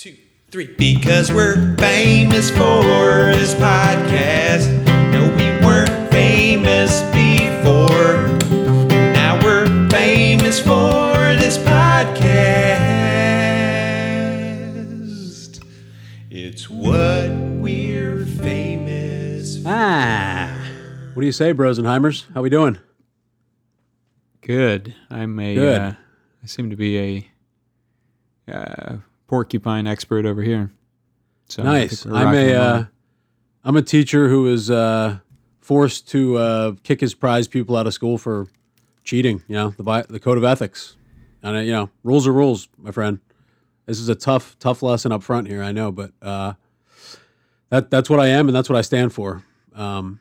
two, three. Because we're famous for this podcast. No, we weren't famous before. Now we're famous for this podcast. It's what we're famous for. Ah. What do you say, Brosenheimers? How we doing? Good. I'm a. Good. Uh, I seem to be a uh, porcupine expert over here. So nice. I'm a uh, I'm a teacher who is uh, forced to uh, kick his prize pupil out of school for cheating. You know the the code of ethics, and uh, you know rules are rules, my friend. This is a tough tough lesson up front here. I know, but uh, that that's what I am, and that's what I stand for. Um,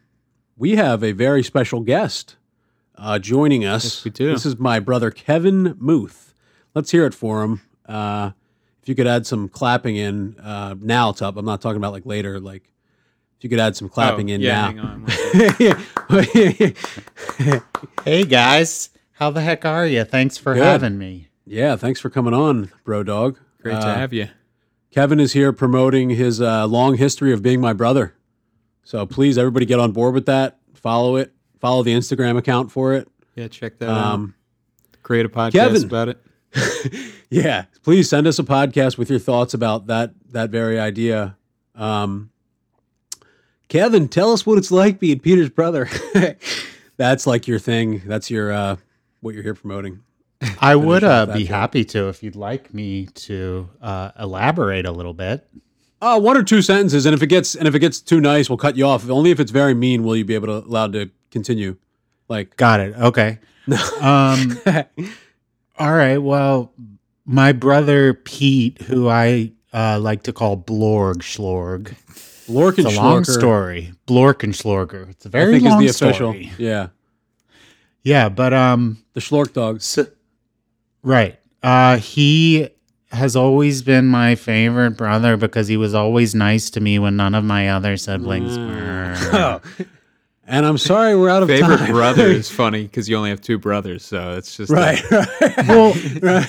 we have a very special guest uh, joining us. Yes, we do. This is my brother Kevin Muth. Let's hear it for him. If you could add some clapping in uh, now, Tup. I'm not talking about like later. Like if you could add some clapping Oh, in yeah, now. hang on. Hey guys, how the heck are you? Thanks for Good. having me. yeah, thanks for coming on, bro dog. Great Uh, to have you. Kevin is here promoting his uh, long history of being my brother. So please, everybody, get on board with that. Follow it. Follow the Instagram account for it. Yeah, check that Um, out. Create a podcast Kevin. about it. yeah, please send us a podcast with your thoughts about that that very idea. Um, Kevin, tell us what it's like being Peter's brother. That's like your thing. That's your uh, what you're here promoting. I would uh, be joke. happy to if you'd like me to uh, elaborate a little bit. Uh, one or two sentences, and if it gets and if it gets too nice, we'll cut you off. Only if it's very mean will you be able to allowed to continue. Like, Got it. Okay. um, all right. Well, my brother Pete, who I uh, like to call Blorg Schlorg. Lork and It's a long story. Blork and Schlorger. It's a I very think long is the official. story. Yeah, Yeah, but um, the Schlork dogs. So, right. Uh, he has always been my favorite brother because he was always nice to me when none of my other siblings were. And I'm sorry we're out of Favorite time. brother is funny because you only have two brothers, so it's just right, right. well,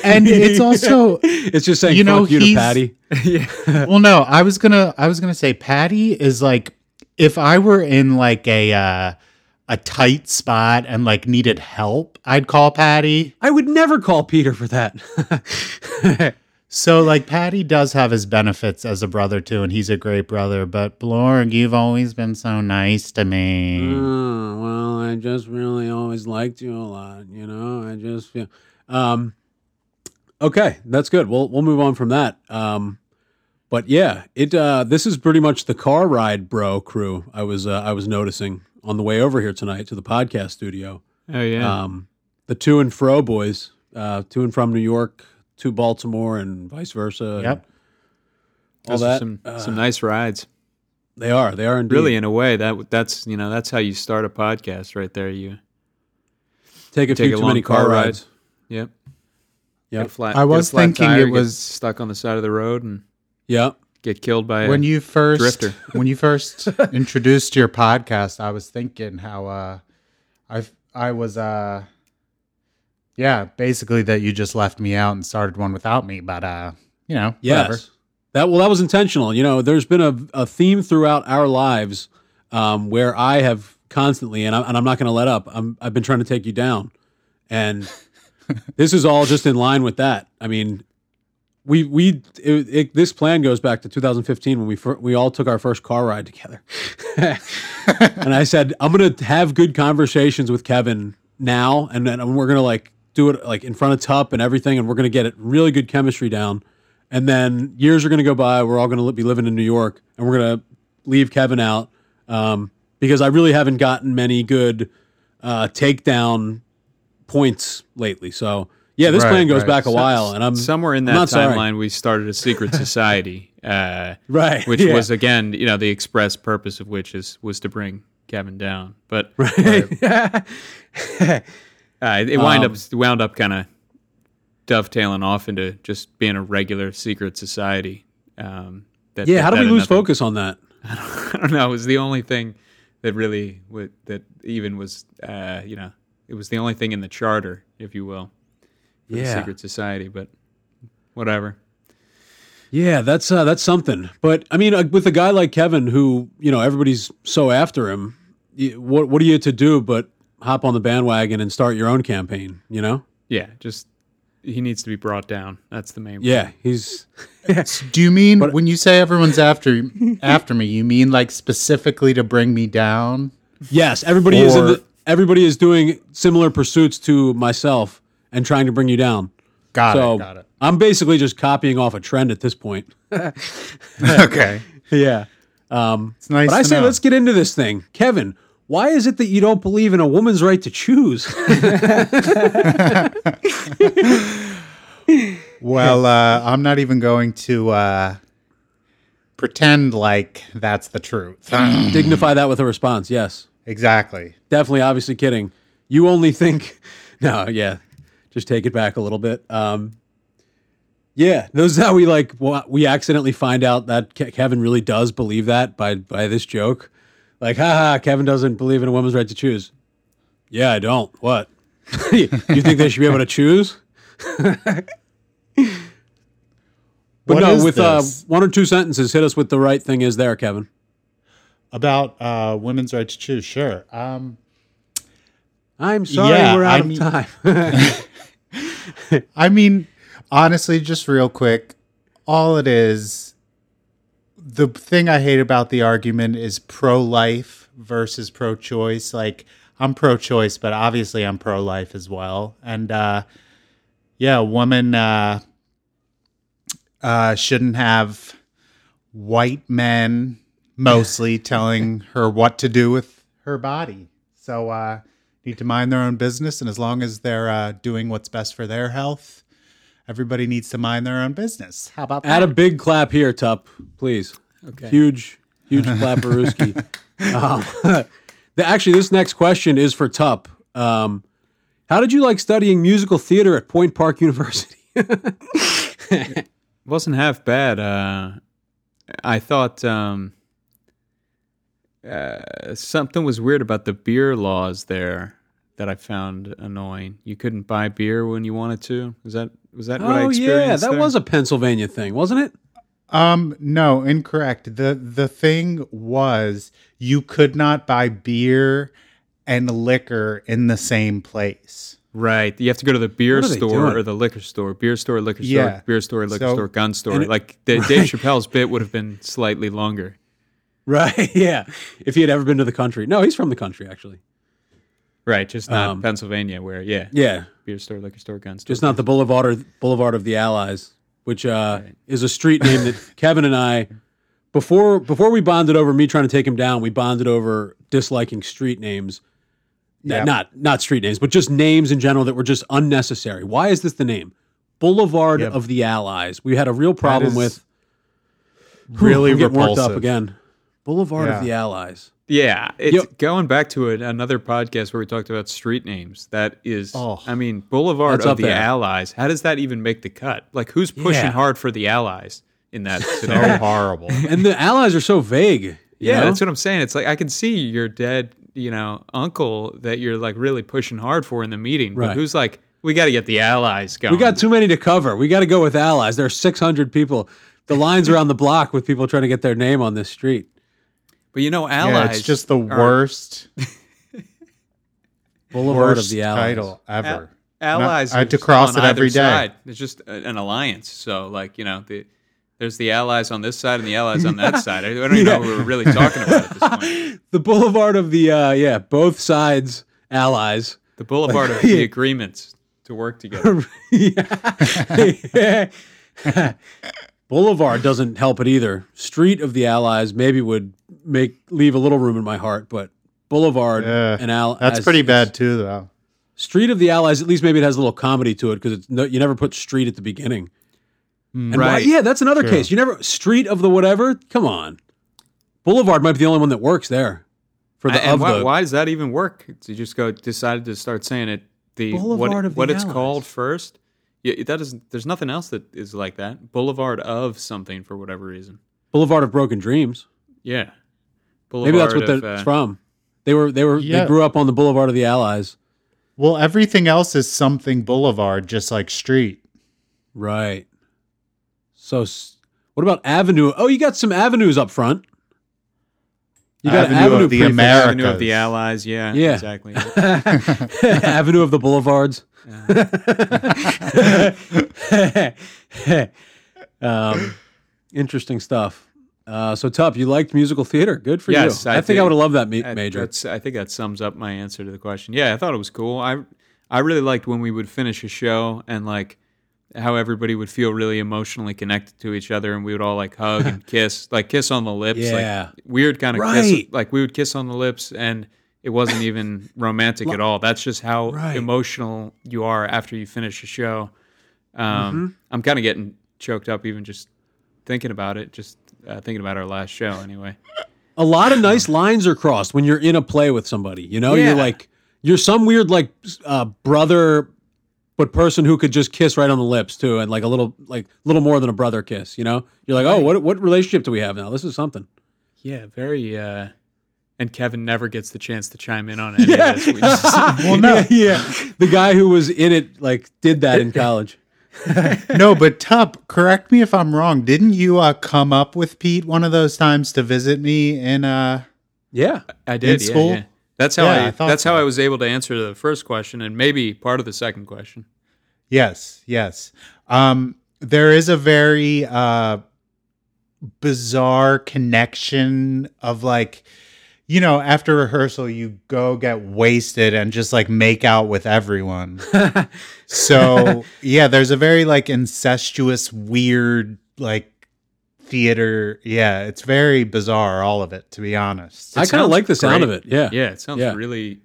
and it's also It's just saying You know, fuck you to he's- Patty. well, no, I was gonna, I was gonna say, Patty is like, if I were in like a uh, a tight spot and like needed help, I'd call Patty. I would never call Peter for that. So like Patty does have his benefits as a brother too, and he's a great brother. But Blorg, you've always been so nice to me. Oh, well, I just really always liked you a lot. You know, I just feel. Um, okay, that's good. We'll we'll move on from that. Um, but yeah, it uh, this is pretty much the car ride, bro. Crew. I was uh, I was noticing on the way over here tonight to the podcast studio. oh yeah. Um, the to and fro boys, uh, to and from New York to Baltimore and vice versa. Yep. all Those that. some uh, some nice rides. They are. They are indeed. Really, in a way, that that's you know that's how you start a podcast right there. You take a take few a too long many car car ride. rides. Yep. Yep. Get flat, I was flat thinking tire, it was- stuck on the side of the road and Yeah. get killed by when a, you first drifter. when you first introduced your podcast, I was thinking how uh I I was uh yeah, basically that you just left me out and started one without me, but uh you know, Yes. whatever. That well, that was intentional. You know, there's been a, a theme throughout our lives um, where I have constantly, and I'm, and I'm not going to let up. I'm, I've been trying to take you down, and this is all just in line with that. I mean, we we it, it, this plan goes back to 2015 when we fir- we all took our first car ride together, and I said I'm going to have good conversations with Kevin now, and then we're going to like do it like in front of Tup and everything, and we're going to get it really good chemistry down. And then years are going to go by. We're all going to be living in New York, and we're going to leave Kevin out um, because I really haven't gotten many good uh, takedown points lately. So yeah, this Right, plan goes right. back a So- while, and I'm somewhere in that not sorry. timeline we started a secret society, uh, right, which yeah. was again you know the express purpose of which is was to bring Kevin down, but right. uh, it wind Um, up wound up kind of dovetailing off into just being a regular secret society. Um, that, yeah. that- How do we lose nothing- focus on that? I don't know. It was the only thing that really that even was uh, you know it was the only thing in the charter, if you will, for the secret society. But whatever. Yeah, that's uh, that's something. But I mean, uh, with a guy like Kevin, who you know everybody's so after him, what what are you to do but hop on the bandwagon and start your own campaign? You know? Yeah, just he needs to be brought down. That's the main. Yeah, he's Do you mean when you say everyone's after after me? You mean like specifically to bring me down? yes. Everybody is in the, everybody is doing similar pursuits to myself and trying to bring you down. Got so it. Got it. I'm basically just copying off a trend at this point. Okay. yeah. Um, It's nice. but I to say know. let's get into this thing, Kevin. Why is it that you don't believe in a woman's right to choose? Well, uh, I'm not even going to uh, pretend like that's the truth. Dignify that with a response. Yes. exactly. definitely obviously kidding you only think no yeah just take it back a little bit um yeah those how we like we accidentally find out that kevin really does believe that by by this joke like haha kevin doesn't believe in a woman's right to choose. Yeah i don't. What? You think they should be able to choose? But What no is with uh one or two sentences hit us with the right thing is there kevin. About uh, women's right to choose. Sure. Um, i'm sorry Yeah, we're out I of time. I mean, honestly, just real quick, all it is, the thing I hate about the argument is pro life versus pro choice. Like, I'm pro choice, but obviously I'm pro life as well. And, uh, yeah, a woman uh, uh, shouldn't have white men mostly telling her what to do with her body. So, uh, need to mind their own business. And as long as they're uh, doing what's best for their health, everybody needs to mind their own business. How about that? Add a big clap here, Tup, please. Okay. Huge, huge clap. Um, the, actually, this next question is for Tup. Um, how did you like studying musical theater at Point Park University? wasn't half bad. Uh, I thought um, uh, something was weird about the beer laws there that I found annoying. You couldn't buy beer when you wanted to. Was that was that what I oh yeah, that there? was a Pennsylvania thing, wasn't it? Um, no, incorrect. The the thing was you could not buy beer and liquor in the same place. right. You have to go to the beer What are they store or the liquor store. Beer store, liquor store, Yeah. beer store, liquor So- store, gun store. and- like the, Dave Chappelle's bit would have been slightly longer. Right. Yeah. If he had ever been to the country, no, he's from the country actually. Right, just not Um, Pennsylvania, where yeah, Yeah, beer store, liquor store, gun store. just not the Boulevard or Boulevard of the Allies, which uh, is a street name that Kevin and I, before before we bonded over me trying to take him down, we bonded over disliking street names. Yep. Not not street names, but just names in general that were just unnecessary. Why is this the name? Boulevard Yep. of the Allies. We had a real problem with Really I'm getting worked up again. Boulevard Yeah. of the Allies. Yeah, it's Yo- going back to a, another podcast where we talked about street names. That is, Oh. I mean, Boulevard of the there. Allies. How does that even make the cut? Like, who's pushing Yeah. hard for the Allies in that So horrible. And the Allies are so vague. you yeah, know? that's what I'm saying. It's like I can see your dead, you know, uncle that you're like really pushing hard for in the meeting, but Right. who's like, we got to get the Allies going. We got too many to cover. We got to go with allies. There are 600 people. The lines around the block with people trying to get their name on this street. But you know, allies. yeah, it's just the are- worst, Boulevard worst of the Allies. title ever. Allies. I had to cross it every day. Side. It's just an alliance. So, like, you know, the there's the allies on this side and the allies on that side. I don't even know what we're really talking about at this point. The Boulevard of the uh, yeah, both sides allies. The boulevard of the agreements to work together. yeah. Boulevard doesn't help it either. Street of the Allies maybe would make leave a little room in my heart, but Boulevard Yeah, and Al That's as- pretty bad too, though. Street of the Allies, at least maybe it has a little comedy to it because it's no, you never put street at the beginning. Hmm. And why- Right. yeah, that's another True. case. You never street of the whatever. Come on, Boulevard might be the only one that works there. For the and of why, the why does that even work? You just go decided to start saying it the Boulevard what, of the what it's called first. Yeah, that doesn't. There's nothing else that is like that. Boulevard of something for whatever reason. Boulevard of Broken Dreams. Yeah. Maybe that's what Boulevard that's of, uh, from. They were they were Yeah. they grew up on the Boulevard of the Allies. Well, everything else is something boulevard, just like street. Right. So, What about Avenue? Oh, you got some avenues up front. You got Avenue Avenue of the prefix. Americas. Avenue of the Allies. Yeah. Yeah. Exactly. Avenue of the Boulevards. um, interesting stuff. Uh, so, Tup. you liked musical theater. Good for Yes, you. I I, think I would have loved that ma- That- major. That's, I think that sums up my answer to the question. Yeah, I thought it was cool. I I really liked when we would finish a show and like how everybody would feel really emotionally connected to each other and we would all like hug and kiss, like kiss on the lips, Yeah. like weird kind of Right. kiss. Like we would kiss on the lips and it wasn't even romantic at all. That's just how Right. emotional you are after you finish a show. Um, Mm-hmm. I'm kind of getting choked up even just thinking about it. Just uh, thinking about our last show anyway. a lot of nice lines are crossed when you're in a play with somebody. You know, Yeah. you're like you're some weird like uh, brother, but person who could just kiss right on the lips too, and like a little like little more than a brother kiss. You know, you're like, oh, what what relationship do we have now? This is something. Yeah, very. Uh, and Kevin never gets the chance to chime in on any of this. We just- Well, no, yeah, yeah. The guy who was in it like did that in college. no, but Tup, correct me if I'm wrong. Didn't you uh, come up with Pete one of those times to visit me in uh Yeah, I did. In yeah, school? yeah. That's how Yeah, I. I thought that's how. I was able to answer the first question and maybe part of the second question. Yes, yes. Um, there is a very uh, bizarre connection of like, you know, after rehearsal, you go get wasted and just like make out with everyone. so, yeah, there's a very like incestuous, weird, like theater. Yeah, it's very bizarre, all of it, to be honest. I kind of like the sound of it. Yeah, Yeah, it sounds Yeah. really.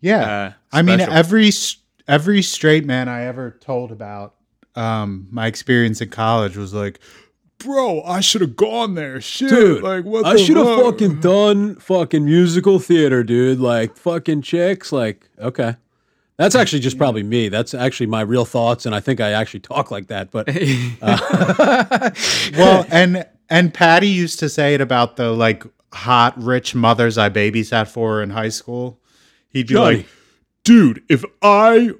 Yeah. Uh, I mean, every every straight man I ever told about um, my experience in college was like, "Bro, I should have gone there, shit. Dude, like, what? I should have fucking done fucking musical theater, dude. Like fucking chicks. Like, okay. That's actually just probably me. That's actually my real thoughts, and I think I actually talk like that. But uh, well, and and Patty used to say it about the like hot rich mothers I babysat for in high school. He'd be Johnny. like, "Dude, if I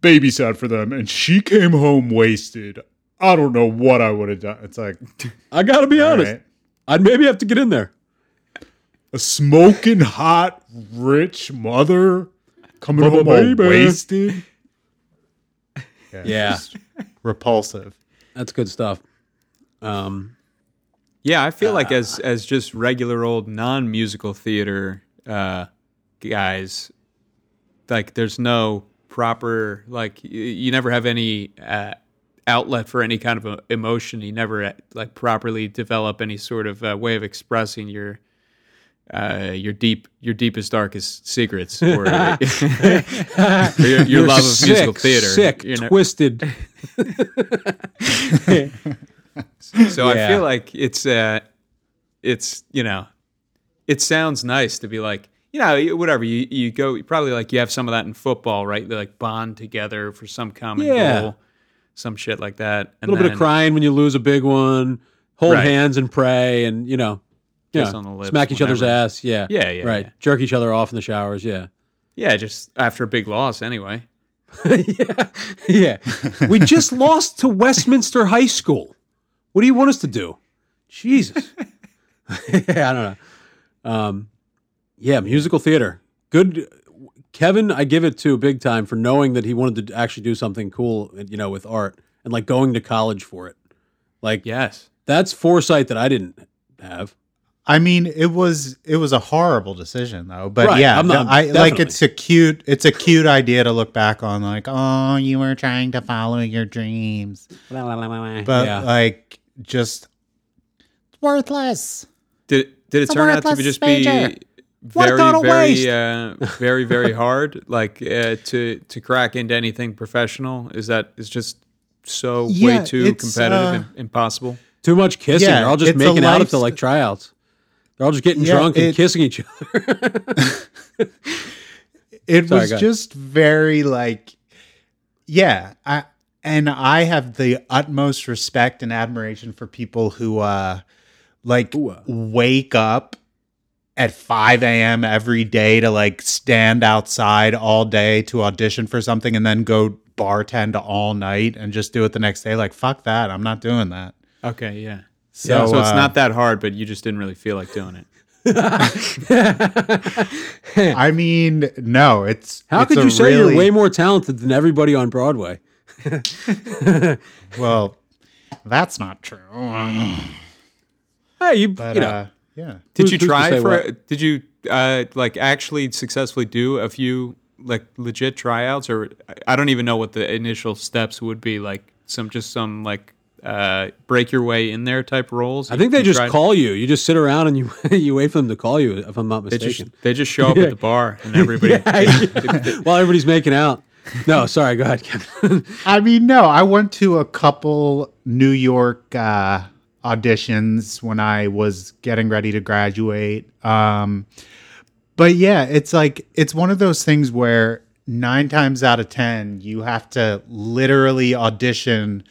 babysat for them and she came home wasted, I don't know what I would have done." It's like, I gotta be honest, right. I'd maybe have to get in there. a smoking hot rich mother coming home all baby. wasted. Yeah, just repulsive. that's good stuff. Um, Yeah, I feel like Uh. as as just regular old non musical theater uh, guys, like there's no proper like y- you never have any uh, outlet for any kind of uh emotion. You never uh, like properly develop any sort of uh, way of expressing your uh, your deep your deepest darkest secrets or, or your, your love of sick, musical theater. sick, you know? twisted. So I feel like it's uh it's you know it sounds nice to be like you know whatever you you go probably like you have some of that in football right they like bond together for some common Yeah. goal some shit like that A little bit of crying when you lose a big one. Hold Right. hands and pray, and you know, yeah, on the lips smack each other's ass. Yeah, Yeah, yeah, right. yeah. Jerk each other off in the showers. Yeah. yeah just after a big loss anyway yeah, yeah. We just lost to Westminster High School. What do you want us to do? Jesus. yeah, I don't know. Um, yeah, musical theater. Good. Kevin, I give it to big time for knowing that he wanted to actually do something cool, you know, with art and like going to college for it. Like, yes that's foresight that I didn't have. I mean, it was it was a horrible decision though. But Right, yeah, I'm not- I like it's a cute it's a cute idea to look back on. Like, oh, you were trying to follow your dreams, but yeah. like just worthless. did did it It's turn out to be just major. be What a very total very uh, very very hard like uh, to to crack into anything professional is that is just so Yeah, way too competitive uh, and impossible Too much kissing. Yeah, They're all just making out life- at the like tryouts. They're all just getting Yeah, drunk and kissing each other. it Sorry, was just very like yeah i and i have the utmost respect and admiration for people who uh like Ooh, uh. wake up at 5 a.m every day to like stand outside all day to audition for something and then go bartend all night and just do it the next day like fuck that i'm not doing that okay yeah So, So, it's uh, not that hard, but you just didn't really feel like doing it. I mean, no. It's How it's could you say really, you're way more talented than everybody on Broadway? well? That's not true. Hey, you, But you know, uh, yeah, Did Who's- you try for? what? Did you uh, like actually successfully do a few like legit tryouts, or I don't even know what the initial steps would be. Like some just some like uh, break your way in there type roles. I think they You just tried- call you. You just sit around and you you wait for them to call you. If I'm not They just mistaken. they just show up at the bar and everybody. Yeah. While everybody's making out. No, sorry. Go ahead, Kevin. I mean, no. I went to a couple New York uh, auditions when I was getting ready to graduate. Um, but yeah, it's like it's one of those things where nine times out of ten you have to literally audition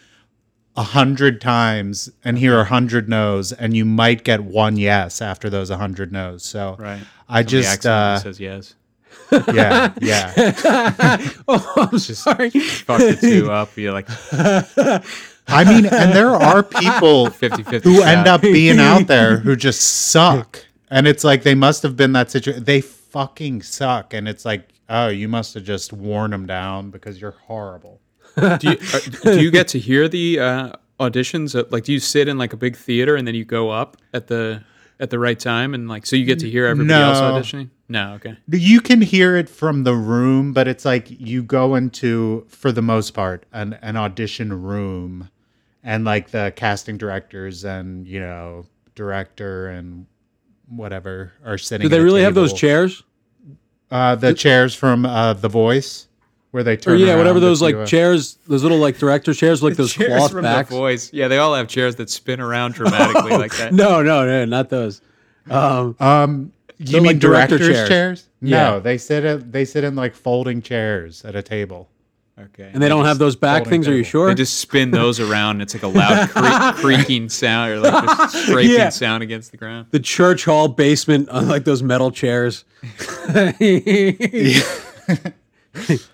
a hundred times and hear a hundred no's, and you might get one yes after those a hundred no's. So right. I Somebody just uh, says yes. yeah yeah. oh, I'm just sorry. You fuck the two up. You're like I mean, and there are people 50 50 who end up being out there who just suck. And it's like they must have been that situation. They fucking suck. And it's like, oh, you must have just worn them down because you're horrible. do you, uh, do you get to hear the uh, auditions? Like, do you sit in like a big theater and then you go up at the at the right time and like so you get to hear everybody else auditioning? No, okay. You can hear it from the room, but it's like you go into, for the most part, an, an audition room and like the casting directors and, you know, director and whatever are sitting. Do they at a really have those chairs? Uh, the chairs from uh, The Voice where they Or turn yeah, whatever those like you, uh, chairs, those little like director chairs, like those Chairs cloth from backs. the voice. Yeah, they all have chairs that spin around dramatically like that. No, no, no, not those. Um, Um, you They're mean like director directors' chairs. chairs? No, Yeah. they sit at they sit in like folding chairs at a table. Okay. and they don't have those back folding things. Are you sure? They just spin those around. And it's like a loud cre- creaking sound or like just scraping Yeah. sound against the ground. the church hall basement on like those metal chairs.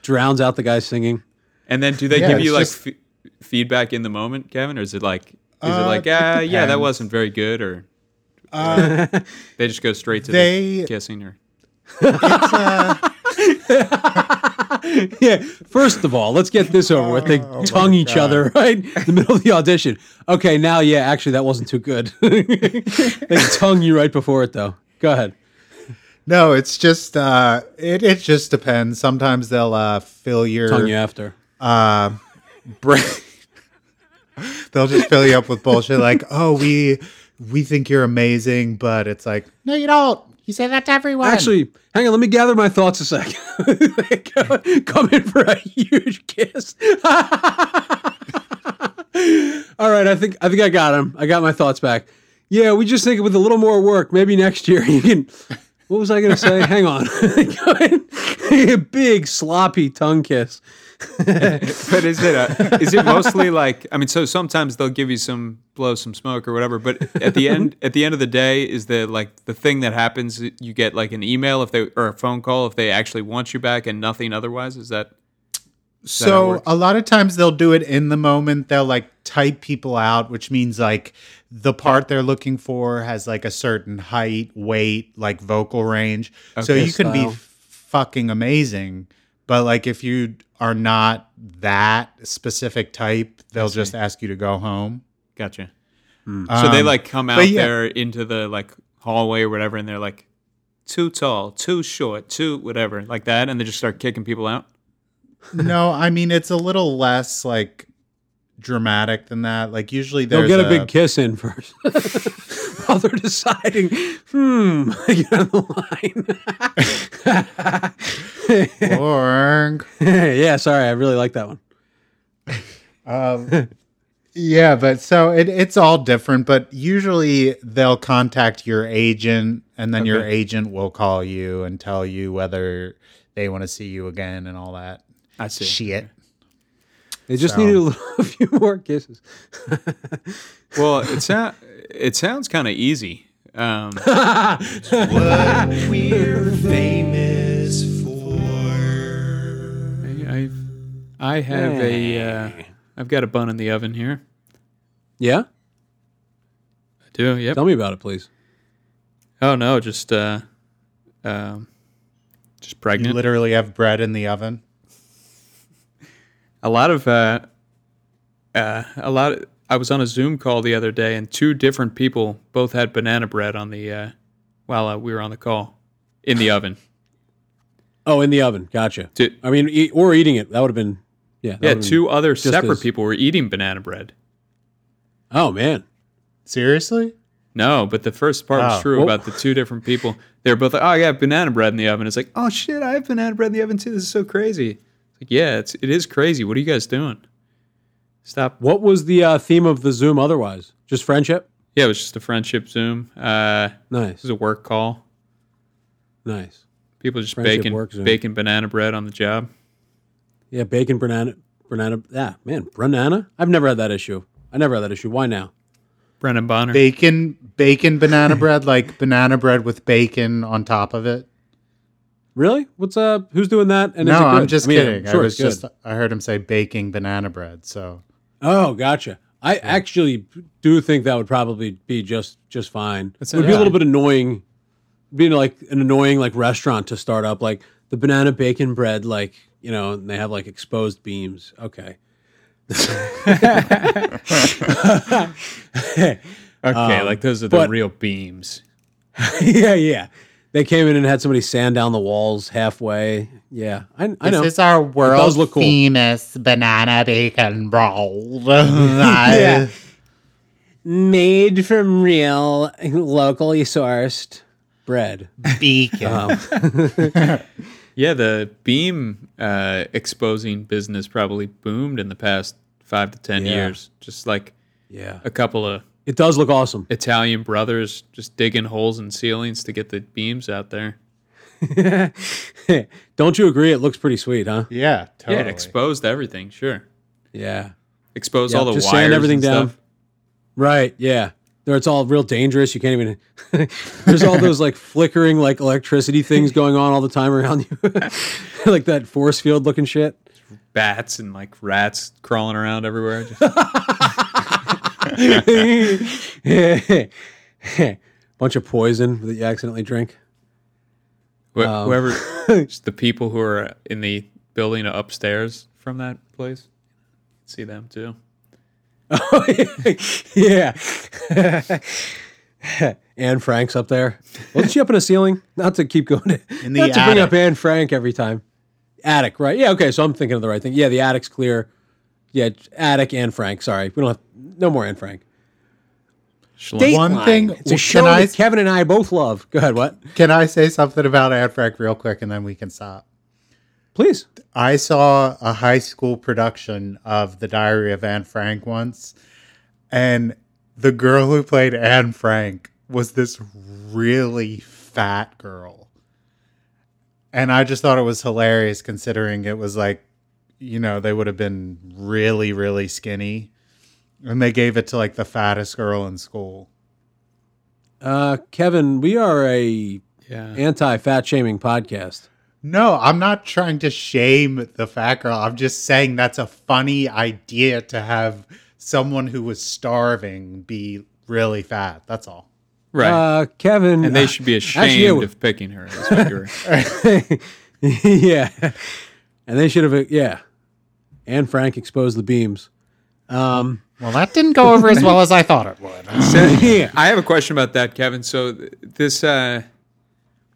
Drowns out the guy singing. And then do they Yeah, give you like it's f- feedback in the moment, Kevin, or is it like is Uh, it like it ah yeah that wasn't very good or Uh, they just go straight to They- the kissing or Yeah. First of all, let's get this over with. They Oh, tongue each other right in the middle of the audition. Okay, now yeah, actually that wasn't too good. they tongue you right before it though. Go ahead. no, it's just uh, it it just depends. Sometimes they'll uh, fill your Tongue you after. uh, brain. they'll just fill you up with bullshit like, oh, we we think you're amazing, but it's like, no, you don't. You say that to everyone. Actually, hang on. Let me gather my thoughts a second. Come in for a huge kiss. All right, I think I think I got him. I got my thoughts back. Yeah, we just think with a little more work, maybe next year you can. What was I going to say? hang on. A big sloppy tongue kiss. But is it a, is it mostly like I mean so sometimes they'll give you some blow some smoke or whatever but at the end at the end of the day is the like the thing that happens you get like an email if they or a phone call if they actually want you back and nothing otherwise is that how So works? a lot of times they'll do it in the moment. They'll like type people out, which means like the part they're looking for has like a certain height, weight, like vocal range. so Okay, you can be style. f- fucking amazing, but like if you are not that specific type, they'll just ask you to go home. gotcha so they Um, like come out yeah. there into the like hallway or whatever and they're like too tall too short too whatever like that and they just start kicking people out no, I mean it's a little less like dramatic than that. Like usually They'll there's get a, big kiss in first while they're deciding. Hmm. Get on the line. Org. yeah. Sorry, I really like that one. Um, yeah, but so it, it's all different. But usually they'll contact your agent, and then your agent will call you and tell you whether they want to see you again and all that I see shit. They just So- needed a, little, a few more kisses. well it's sa- it sounds kind of easy um, What we're famous for. I, I've, I have a, uh, I've got a bun in the oven here. Yeah. I do yep. Tell me about it, please. Oh no, just uh, um, just You pregnant. literally have bread in the oven. a lot of uh, uh, a lot. Of, I was on a Zoom call the other day, and two different people both had banana bread on the uh, while uh, we were on the call in the oven. Oh, in the oven. Gotcha. Two, I mean, e- or eating it. That would have been. Yeah. that yeah, would've been- two other separate as- people were eating banana bread. Oh man. Seriously? No, but the first part was Oh. true Well- about the two different people. They were both like, "Oh, I got banana bread in the oven." It's like, "Oh shit, I have banana bread in the oven too. This is so crazy." It's like, yeah, it's it is crazy. What are you guys doing? Stop. What was the uh, theme of the Zoom otherwise? Just friendship? Yeah, it was just a friendship Zoom. Uh, Nice. this is a work call. Nice. People just Friendship baking work baking banana bread on the job. Yeah, bacon banana banana yeah, man, banana? I've never had that issue. I never had that issue. Why now? Brennan Bonner. Bacon, bacon banana bread, like banana bread with bacon on top of it. Really? What's uh who's doing that? And is no, it good? I'm just I mean, kidding. I'm sure I was just I heard him say baking banana bread. So Oh, gotcha. I actually do think that would probably be just just fine. That's it would be a little bit annoying, being like an annoying like restaurant to start up, like the banana bacon bread, like you know, and they have like exposed beams. Okay. Okay, Um, like those are the but- real beams. yeah, yeah. They came in and had somebody sand down the walls halfway. Yeah, I, I know. this is our world does look cool. famous banana bacon roll. Yeah. Made from real, locally sourced bread. Bacon. Um, Yeah, the beam uh, exposing business probably boomed in the past five to ten Yeah. years. Just like Yeah, a couple of it does look awesome. Italian brothers just digging holes in ceilings to get the beams out there. Don't you agree? It looks pretty sweet, huh? yeah, totally. Yeah, exposed everything. Sure, Yeah. exposed Yeah, all the just wires sand everything and down. stuff. Right. Yeah. There, it's all real dangerous. You can't even. there's all those like flickering like electricity things going on all the time around you, like that force field looking shit. Bats and like rats crawling around everywhere. Just- Bunch of poison that you accidentally drink. Wh- Um, Whoever, just the people who are in the building upstairs from that place, see them too. Oh, yeah. Anne Frank's up there. Wasn't she up in a ceiling? Not to keep going. In the not to bring up. Anne Frank every time. Attic, right? Yeah. Okay. So I'm thinking of the right thing. Yeah, the attic's clear. Yeah, attic Anne Frank. Sorry, we don't have no more Anne Frank. Schlem- One thing- It's a can show I- that Kevin and I both love. Go ahead. What? Can I say something about Anne Frank real quick and then we can stop? Please. I saw a high school production of The Diary of Anne Frank once, and the girl who played Anne Frank was this really fat girl. And I just thought it was hilarious considering it was like, you know, they would have been really, really skinny. And they gave it to like the fattest girl in school. Uh, Kevin, we are a yeah. anti-fat shaming podcast. No, I'm not trying to shame the fat girl. I'm just saying that's a funny idea to have someone who was starving be really fat. That's all. Right. Uh, Kevin, and they should be ashamed Actually, yeah, of picking her. You were- yeah, and they should have. Yeah, Anne Frank exposed the beams. Um, Well, that didn't go over as well as I thought it would. yeah. I have a question about that, Kevin. So this, uh,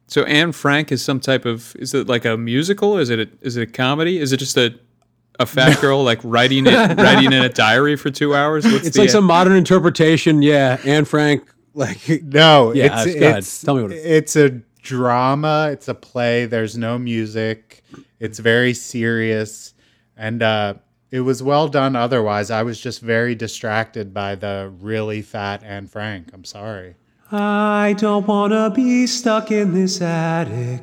so Anne Frank is some type of is it like a musical? Is it a, is it a comedy? Is it just a a fat girl like writing it writing in a diary for two hours? What's It's the, like uh, some modern interpretation. Yeah, Anne Frank. Like, No, Yeah, it's go it's Tell me what it is. it's a drama. It's a play. There's no music. It's very serious, and uh, it was well done. Otherwise, I was just very distracted by the really fat Anne Frank. I'm sorry. I don't wanna be stuck in this attic.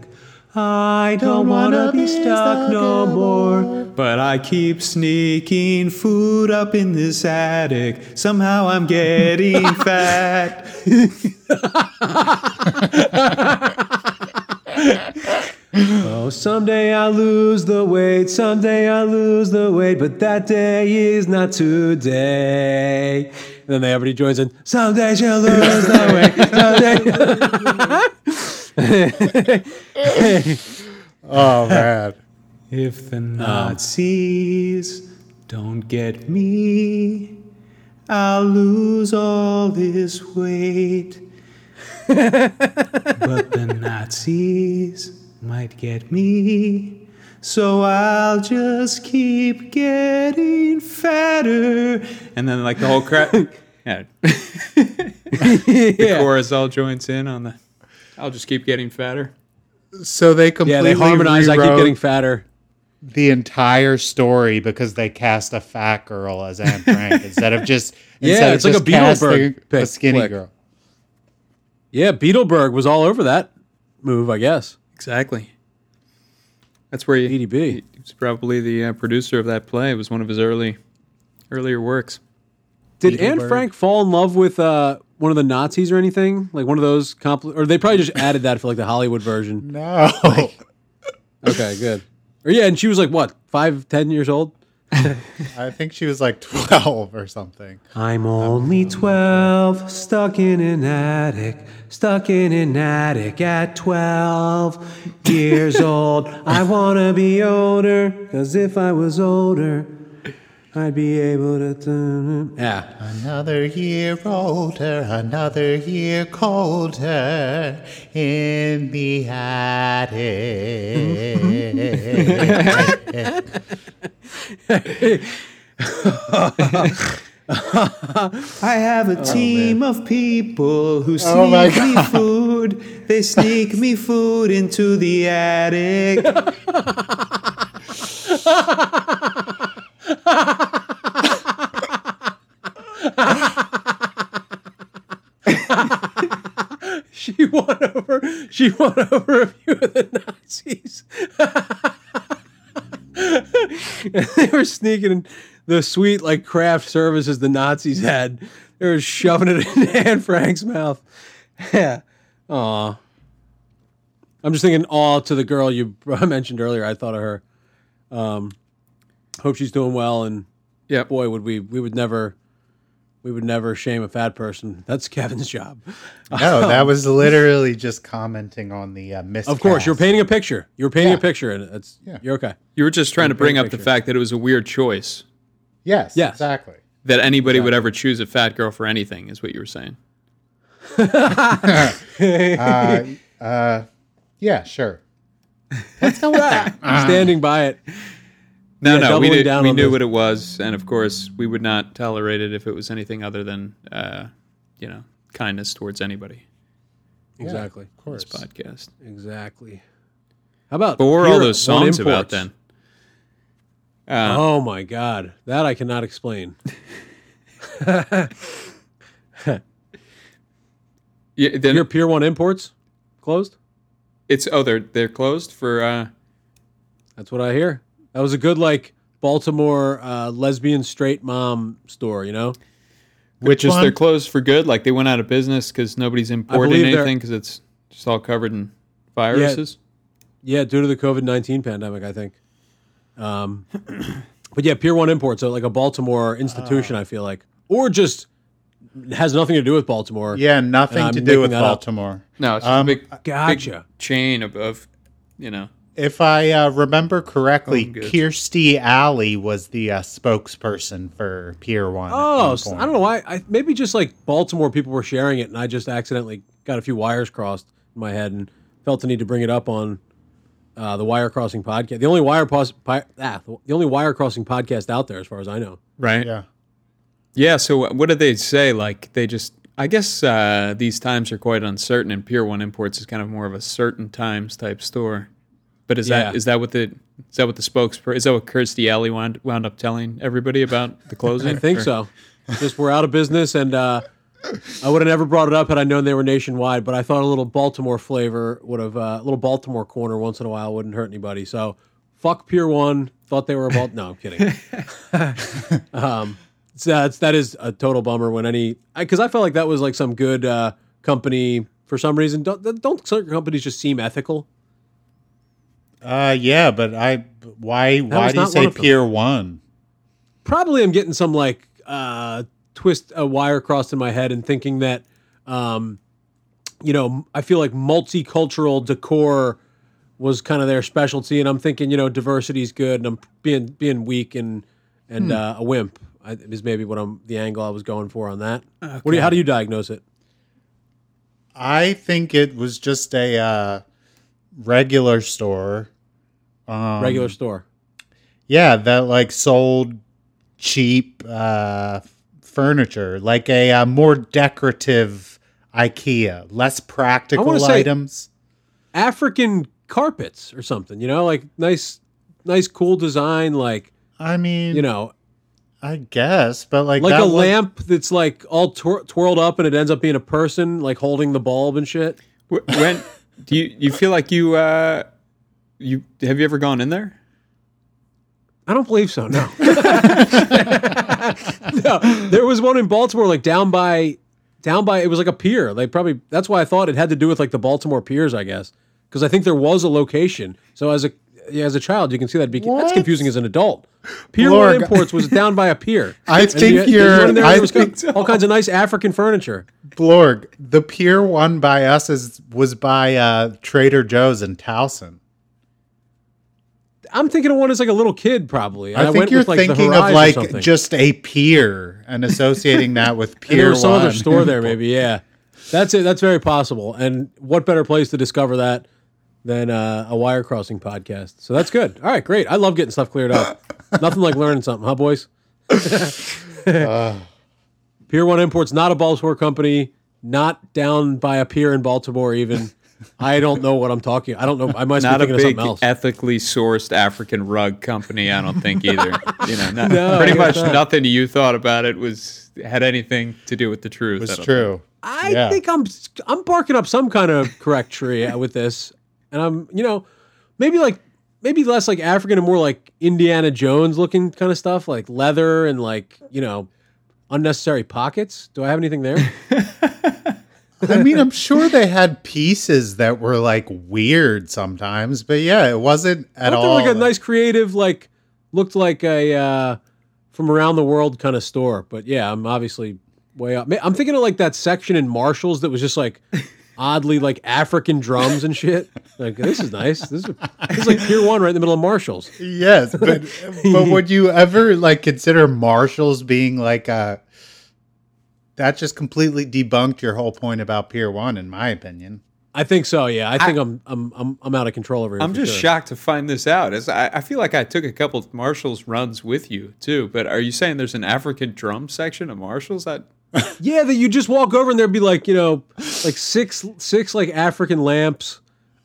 I don't, wanna be stuck no more. But I keep sneaking food up in this attic. Somehow I'm getting fat. Oh, someday I'll lose the weight. Someday I'll lose the weight, but that day is not today. And then everybody joins in. Someday she'll lose the weight, Someday. Oh man. If the um, Nazis don't get me, I'll lose all this weight. but the Nazis might get me, so I'll just keep getting fatter. And then, like, the whole crowd. yeah. the chorus all joins in on the. I'll just keep getting fatter. So they completely yeah, they harmonize. I keep getting fatter. the entire story because they cast a fat girl as Anne Frank instead of just Yeah, instead of it's like a just casting Beetleberg a skinny flick. girl. Yeah, Beetleberg was all over that move, I guess. Exactly. That's where you, EDB. He's probably the uh, producer of that play. It was one of his early, earlier works. Did Anne Beetleberg. Frank fall in love with uh, one of the Nazis or anything? Like one of those compl- or they probably just added that for like the Hollywood version. No. Okay, good. Or yeah, and she was like what, five, ten years old? I think she was like 12 or something. I'm only 12, stuck in an attic, stuck in an attic at 12 years old. I want to be older, because if I was older, I'd be able to. Turn... Yeah. Another year older, another year colder in the attic. I have a oh, team of people who oh sneak Oh me food. They sneak me food into the attic. She won over. She won over a few of the Nazis. they were sneaking in the sweet like craft services the Nazis had. They were shoving it in Anne Frank's mouth. Yeah. Aw. I'm just thinking aw to the girl you mentioned earlier. I thought of her. Um, hope she's doing well. And Yep. boy, would we we would never we would never shame a fat person. That's Kevin's job. no, that was literally just commenting on the uh, miscast. Of course, you're painting a picture. You're painting Yeah. a picture, and it's Yeah. you're okay. You were just trying to bring up the fact that it was a weird choice Yes, Yes. exactly. that anybody would ever choose a fat girl for anything, is what you were saying. Uh, uh, yeah, sure. Let's go with that. Standing by it. No, Yeah, no, we, did, down we knew this. what it was, and of course, we would not tolerate it if it was anything other than, uh, you know, kindness towards anybody. Exactly. Of course. This podcast. Exactly. How about? But what were all those songs about then? Uh, Oh my god, that I cannot explain. yeah, then Your Pier One Imports closed. it's oh they're they're closed for uh, That's what I hear. That was a good like Baltimore uh, lesbian straight mom store. You know. Which just one? they're closed for good. Like they went out of business because nobody's importing anything because it's just all covered in viruses. Yeah, due to the COVID nineteen pandemic, I think. Um, but yeah, Pier One Imports, so like a Baltimore institution, Ah. I feel like, or just has nothing to do with Baltimore. yeah, nothing to do with that up. Baltimore. No, it's Um, a big, Gotcha. big chain of, of, you know. If I uh, remember correctly, Home goods. Kirstie Alley was the uh, spokesperson for Pier One. at Oh, one so. I don't know why. I maybe just like Baltimore people were sharing it, and I just accidentally got a few wires crossed in my head and felt the need to bring it up on uh, the Wire Crossing podcast. The only wire pos- pi- ah, the only wire crossing podcast out there, as far as I know. Right. Yeah. Yeah. So what did they say? Like they just, I guess uh, these times are quite uncertain, and Pier One Imports is kind of more of a certain times type store. But is that Yeah. is that what the is that what the spokesperson is that what Kirstie Alley wound, wound up telling everybody about the closing? I think Or- so. Just we're out of business, and uh, I would have never brought it up had I known they were nationwide. But I thought a little Baltimore flavor would have uh, a little Baltimore corner once in a while wouldn't hurt anybody. So fuck Pier One. Thought they were a Balt. No, I'm kidding. um, so that is a total bummer when any because I, felt like that was like some good uh, company for some reason. Don't don't certain companies just seem ethical? Uh, yeah, but I why why do you say one. Pier One? Probably I'm getting some like uh, twist a wire crossed in my head and thinking that, um, you know, I feel like multicultural decor was kind of their specialty, and I'm thinking, you know, diversity is good, and I'm being being weak and and uh, a wimp I, is maybe what I'm the angle I was going for on that. What do you, how do you diagnose it? I think it was just a uh, regular store. Um, Regular store. Yeah, that like sold cheap uh, furniture, like a uh, more decorative IKEA, less practical say- items. African carpets or something, you know, like nice, nice, cool design, like I mean, you know, I guess, but like like that a was- lamp that's like all twir- twirled up and it ends up being a person, like holding the bulb and shit. When do you you feel like you uh you have you ever gone in there? I don't believe so. No. no. There was one in Baltimore, like down by, down by. It was like a pier. Like probably that's why I thought it had to do with like the Baltimore piers, I guess, because I think there was a location. So as a yeah, as a child, you can see that. Be, that's confusing as an adult. Pier Lord. One Imports was down by a pier. I And think you- you you're- went in there, I there was think- all kinds of nice African furniture. Blorg, the pier one by us is was by uh, Trader Joe's in Towson. I'm thinking of one as like a little kid, probably. And I, think went you're with, like, thinking of like just a pier and associating that with And Pier there was some One. other store there, maybe. Yeah, that's it. That's very possible. And what better place to discover that than uh, a wire crossing podcast? So that's good. All right, great. I love getting stuff cleared up. Nothing like learning something, huh, boys? Pier One Imports, not a Baltimore company, not down by a pier in Baltimore. Even I don't know what I'm talking. I don't know. I might be Not a thinking of big something else. ethically sourced African rug company, I don't think either. you know, not, No, pretty much not. nothing you thought about it was had anything to do with the truth. I was don't true. I Yeah. think I'm I'm barking up some kind of correct tree uh, with this, and I'm you know maybe like maybe less like African and more like Indiana Jones looking kind of stuff, like leather and like you know unnecessary pockets. Do I have anything there? I mean, I'm sure they had pieces that were like weird sometimes, but yeah, it wasn't at I thought they all. like a nice creative like looked like a uh, from around the world kind of store. But yeah, I'm obviously way up. I'm thinking of like that section in Marshalls that was just like oddly like African drums and shit. Like this is nice. This is, this is like Pier One right in the middle of Marshalls. Yes, but but would you ever like consider Marshalls being like a? That just completely debunked your whole point about Pier One, in my opinion. I think so. Yeah, I think I, am I'm I'm I'm out of control over here. I'm just sure. shocked to find this out. As I, I feel like I took a couple of Marshalls runs with you too. But are you saying there's an African drum section of Marshalls? That Yeah, that you just walk over and there'd be like you know like six six like African lamps,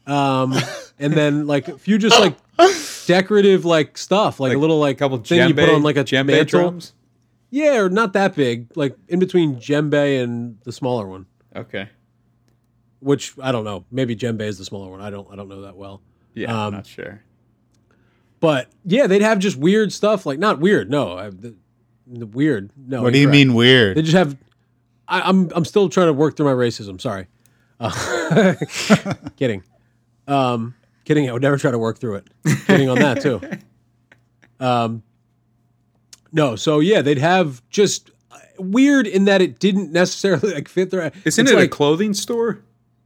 um, and then like a few just like decorative like stuff, like, a little like couple thing djembe, you put on like a djembe mantle. drums. Yeah, or not that big, like in between djembe and the smaller one. Okay, Which I don't know. Maybe djembe is the smaller one. I don't I don't know that well. yeah, Um, I'm not sure. But yeah, they'd have just weird stuff. Like not weird. No, I, the weird. No. What do you incorrect. mean weird? They just have. I, I'm I'm still trying to work through my racism. Sorry. Uh, kidding. Um, kidding. I would never try to work through it. Kidding on that too. Um, no. So yeah, they'd have just uh, weird in that it didn't necessarily like fit their. Isn't it's it like, a clothing store?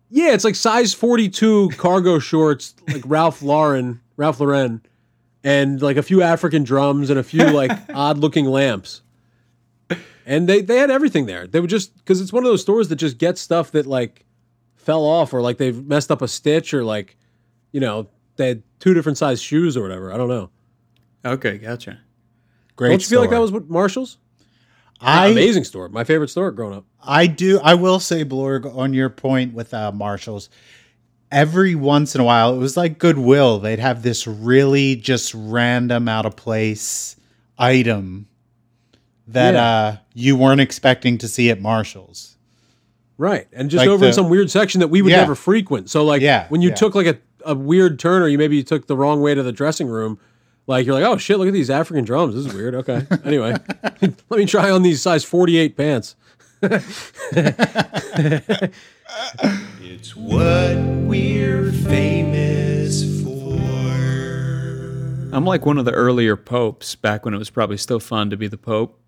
yeah, it's like size 42 cargo shorts, like Ralph Lauren, Ralph Lauren, and like a few African drums and a few like odd looking lamps. And they, they had everything there. They would just, because it's one of those stores that just get stuff that like fell off or like they've messed up a stitch or like, you know, they had two different size shoes or whatever. I don't know. Okay, gotcha. Great. don't you feel like that was what Marshall's? I Amazing store. My favorite store growing up. I do. I will say, Blorg, on your point with uh, Marshalls, every once in a while, it was like Goodwill. They'd have this really just random, out of place item that Yeah. uh, you weren't expecting to see at Marshalls. Right. And just Like over in some weird section that we would Yeah. never frequent. So like Yeah, when you took like a, a weird turn or you maybe you took the wrong way to the dressing room, like you're like, oh shit, look at these African drums. This is weird. Okay. anyway, let me try on these size 48 pants. It's what we're famous for. I'm like one of the earlier popes back when it was probably still fun to be the pope.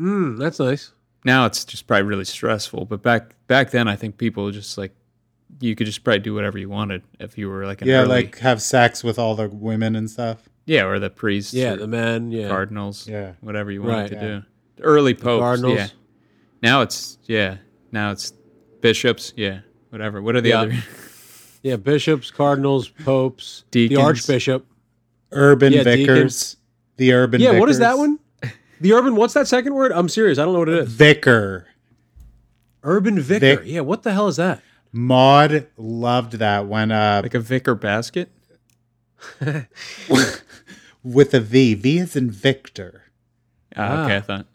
Mm, that's nice. now it's just probably really stressful. But back back then, I think people just like you could just probably do whatever you wanted if you were like an Yeah, early, like have sex with all the women and stuff. yeah, or the priests, Yeah, the men. Yeah, cardinals, Yeah. whatever you wanted Right, to yeah. do. Early popes, Cardinals. yeah. Now it's yeah, now it's bishops, yeah, whatever. What are the Yeah. other? yeah. Bishops, cardinals, popes, Deacons. the archbishop. Urban Yeah, vicars. deacons. The urban Yeah, what is that one? The urban. What's that second word? I'm serious. I don't know what it is. Vicar. Urban vicar. Vic- Yeah. What the hell is that? Maud loved that when uh like a vicar basket? with a V. V is in Victor. Ah. okay, I thought.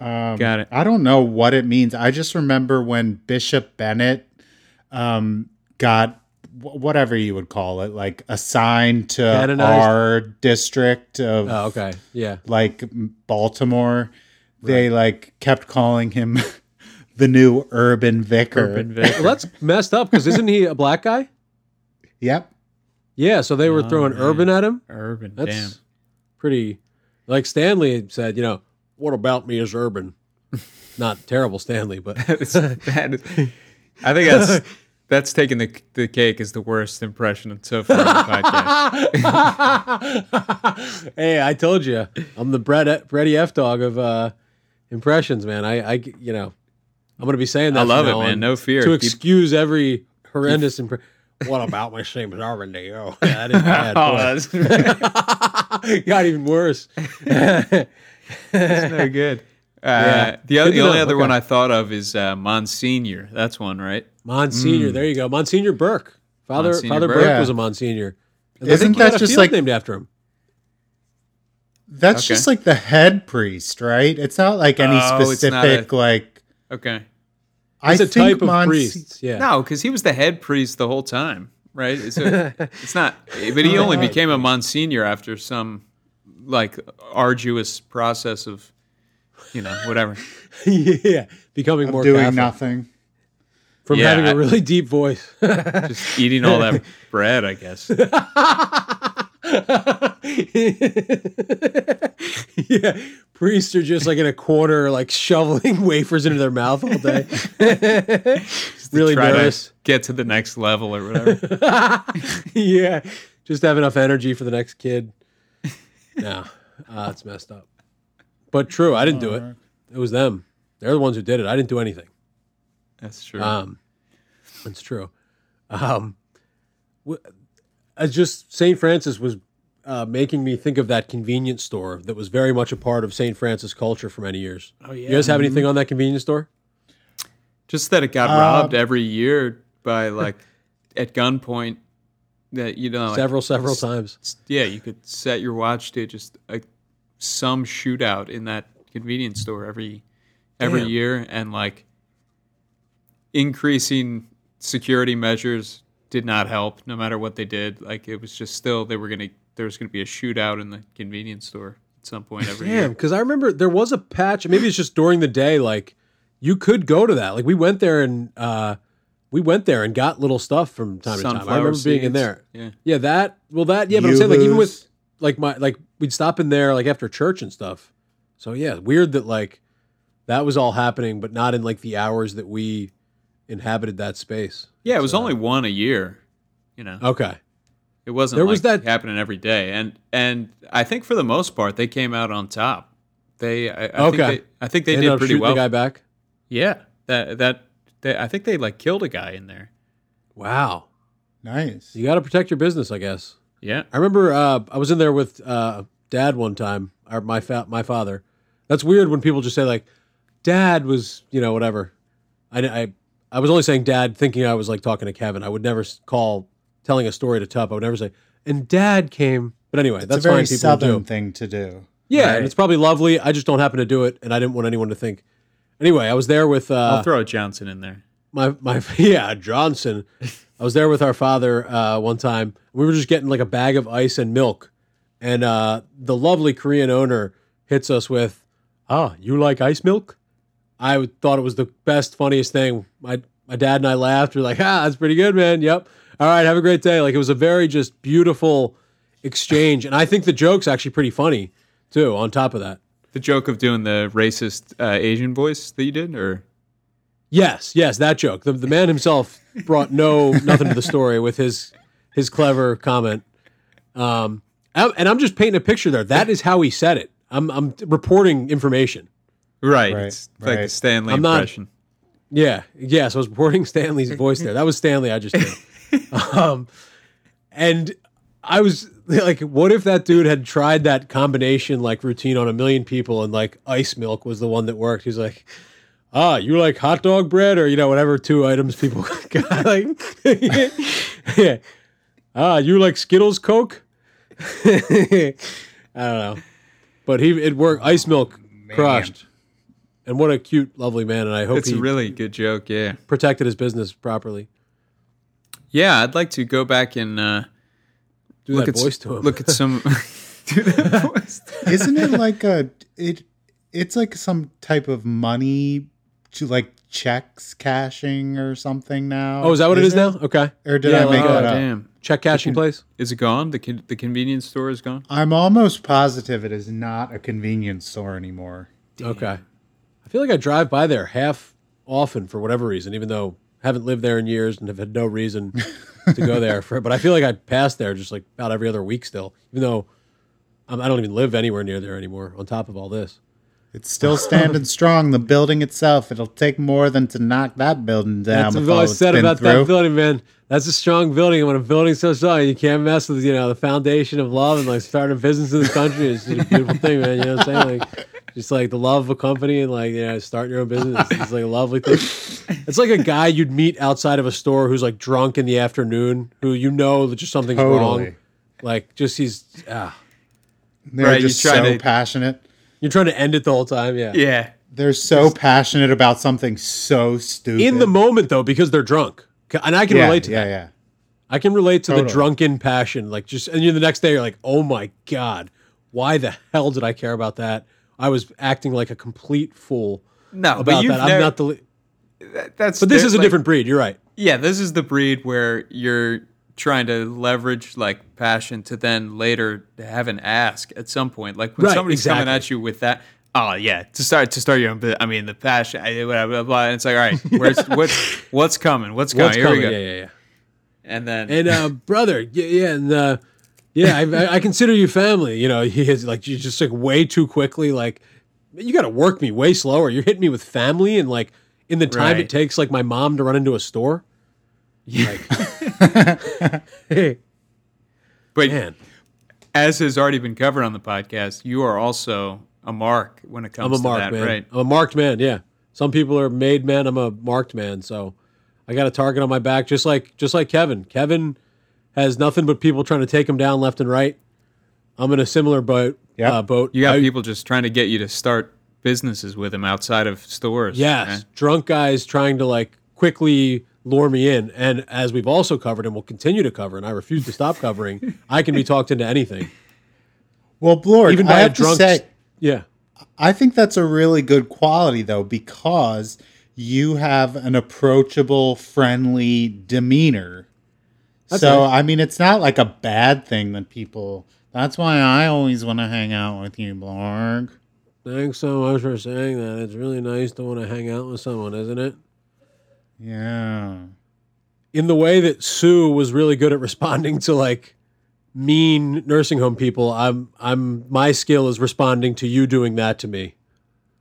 Um, Got it. I don't know what it means. I just remember when Bishop Bennett um, got wh- whatever you would call it, like assigned to Canonized? our district of Oh, okay. Yeah. like m- Baltimore. They like kept calling him the new urban vicar. Urban vicar. Well, that's messed up because isn't he a black guy? Yep. Yeah. So they were Oh, throwing man. urban at him. Urban, That's damn. pretty. Like Stanley said, you know, what about me is urban? Not terrible, Stanley, but that is- I think that's that's taking the the cake as the worst impression so far on the podcast. hey, I told you, I'm the Brett Brady F dog of uh, impressions, man. I, I, you know, I'm gonna be saying that. I love it, man. No fear. To Keep- excuse every horrendous impression. What about my same as Arvin Day? Oh, that is bad. Oh, that's, Got even worse. That's no good. Uh, Yeah. The, other, Good the only know. other Okay. one I thought of is uh, Monsignor. That's one, right? Monsignor, there you go. Monsignor Burke. Father Monsignor Father Burke. Burke Yeah. was a Monsignor. And Isn't I think he that just like- named after him? That's Okay. just like the head priest, right? It's not like any Oh, specific a- like. Okay. I It's a think type of Monsi- priest. Yeah. No, because he was the head priest the whole time, right? It's, a, it's not, but he only became a Monsignor after some like arduous process of, you know, whatever. yeah. Becoming more doing Catholic. nothing. from Yeah, having I- a really deep voice. Just eating all that bread, I guess. yeah, priests are just like in a corner, like shoveling wafers into their mouth all day. really Try nervous. to get to the next level or whatever. yeah, just have enough energy for the next kid. No, uh, it's messed up. But true, I didn't do it. It was them. They're the ones who did it. I didn't do anything. That's true. Um, that's true. Um, I just St. Francis was uh, making me think of that convenience store that was very much a part of St. Francis culture for many years. Oh yeah. You guys have anything on that convenience store? Just that it got Um, robbed every year by like at gunpoint. That you know, like, several, several times. yeah, you could set your watch to just like some shootout in that convenience store every every Damn. year, and like increasing security measures did not help. No matter what they did, like it was just still they were gonna there was gonna be a shootout in the convenience store at some point every Damn, year. because I remember there was a patch. Maybe it's just during the day. Like you could go to that. Like we went there and uh, we went there and got little stuff from time to time. I Sunflower remember being in there. Yeah. Yeah, that. Well, that. Yeah, but I'm saying like even with like my like we'd stop in there like after church and stuff. So yeah, weird that like that was all happening, but not in like the hours that we inhabited that space. Yeah, it was So- only one a year. You know, Okay. it wasn't There like was that- happening every day, and and I think for the most part they came out on top. They, I, I Okay. think they, I think they ended did pretty well. The guy back. Yeah, that that they, I think they like killed a guy in there. Wow. Nice. You got to protect your business, I guess. Yeah, I remember uh, I was in there with uh, dad one time, or my fa- my father. That's weird when people just say like, "Dad was," you know, whatever. I, I I was only saying dad, thinking I was like talking to Kevin. I would never call telling a story to Tup. I would never say, "And Dad came." But anyway, It's that's a very fine. People southern do. thing to do. Yeah, Right. and it's probably lovely. I just don't happen to do it, and I didn't want anyone to think. Anyway, I was there with uh, I'll throw a Johnson in there. my my yeah Johnson. I was there with our father uh, one time. We were just getting like a bag of ice and milk, and uh, the lovely Korean owner hits us with, "Ah, you like ice milk?" I thought it was the best, funniest thing. My my dad and I laughed. We are like, "Ah, that's pretty good, man. Yep. All right, have a great day." Like it was a very just beautiful exchange, and I think the joke's actually pretty funny too. On top of that, the joke of doing the racist uh, Asian voice that you did, or Yes, yes, that joke. The, the man himself brought no nothing to the story with his his clever comment. Um, and I'm just painting a picture there. That is how he said it. I'm I'm reporting information. right? Right, it's like a right. Stanley I'm not- impression. Yeah, yeah. So I was reporting Stanley's voice there. That was Stanley. I just did. Um, and I was like, what if that dude had tried that combination like routine on a million people and like ice milk was the one that worked? He's like, ah, you like hot dog bread or you know whatever two items people got like, yeah. Ah, you like Skittles Coke? I don't know, but he it worked. Ice milk crushed. And what a cute, lovely man. And I hope It's he a really good joke. Yeah, protected his business properly. yeah. I'd like to go back and uh, Do look that at voice s- to him. look at some. do that voice. Isn't it like a it? It's like some type of money, to like checks cashing or something now. oh, is that what it is Isn't now? Okay. Or did Yeah, I make uh, that up? Damn, Check cashing place. is it gone? The con- the convenience store is gone. I'm almost positive it is not a convenience store anymore. Okay. I feel like I drive by there half often for whatever reason, even though I haven't lived there in years and have had no reason to go there. For, but I feel like I pass there just like about every other week still, even though um, I don't even live anywhere near there anymore. On top of all this, It's still standing strong. The building itself, it'll take more than to knock that building down. that's what I said about through. that building, man. That's a strong building. And when a building's so strong, you can't mess with you know the foundation of love and like starting a business in this country. is a beautiful thing, man. You know what I'm saying? Like just like the love of a company and like you know starting your own business. It's like a lovely thing. It's like a guy you'd meet outside of a store who's like drunk in the afternoon, who you know that just something's Totally. wrong. Like just he's ah, They're Right, just so to- passionate. you're trying to end it the whole time. Yeah. Yeah, They're so passionate about something so stupid. In the moment though, because they're drunk, and I can yeah, relate to yeah, that. yeah. I can relate to the drunken passion. Like just and you the next day you're like, oh my god, why the hell did I care about that? I was acting like a complete fool no, but about that. I'm never- not the. that- that's But this is a like- different breed. You're right. Yeah, this is the breed where you're trying to leverage like passion to then later have an ask at some point. Like when Right, somebody's coming at you with that. Oh yeah, to start to start your own. I mean, the passion, blah blah blah. And it's like, all right, where's what's what's coming? What's coming? What's Here coming? we go. Yeah, yeah, yeah. And then And uh, brother, yeah, yeah, and uh, yeah, I, I- consider you family. You know, he is like you just like way too quickly. Like you got to work me way slower. You're hitting me with family and like in the time Right. it takes like my mom to run into a store. Yeah. Hey, but man, as has already been covered on the podcast, you are also a mark when it comes I'm a to marked that, man. right? I'm a marked man. Yeah. Some people are made men. I'm a marked man. So I got a target on my back, just like just like Kevin. Kevin has nothing but people trying to take him down left and right. I'm in a similar boat. Yep. Uh, boat. You got I- people just trying to get you to start businesses with him outside of stores. Yes, right? drunk guys trying to like quickly lure me in. And as we've also covered and will continue to cover, and I refuse to stop covering, I can be talked into anything, Well, Blorg, even by I a have drunk. to say, yeah, I think that's a really good quality, though, because you have an approachable, friendly demeanor. So, right. I mean, it's not like a bad thing that people. That's why I always want to hang out with you, Blorg. thanks so much for saying that. It's really nice to want to hang out with someone, isn't it? Yeah. in the way that Sue was really good at responding to like mean nursing home people, I'm I'm my skill is responding to you doing that to me.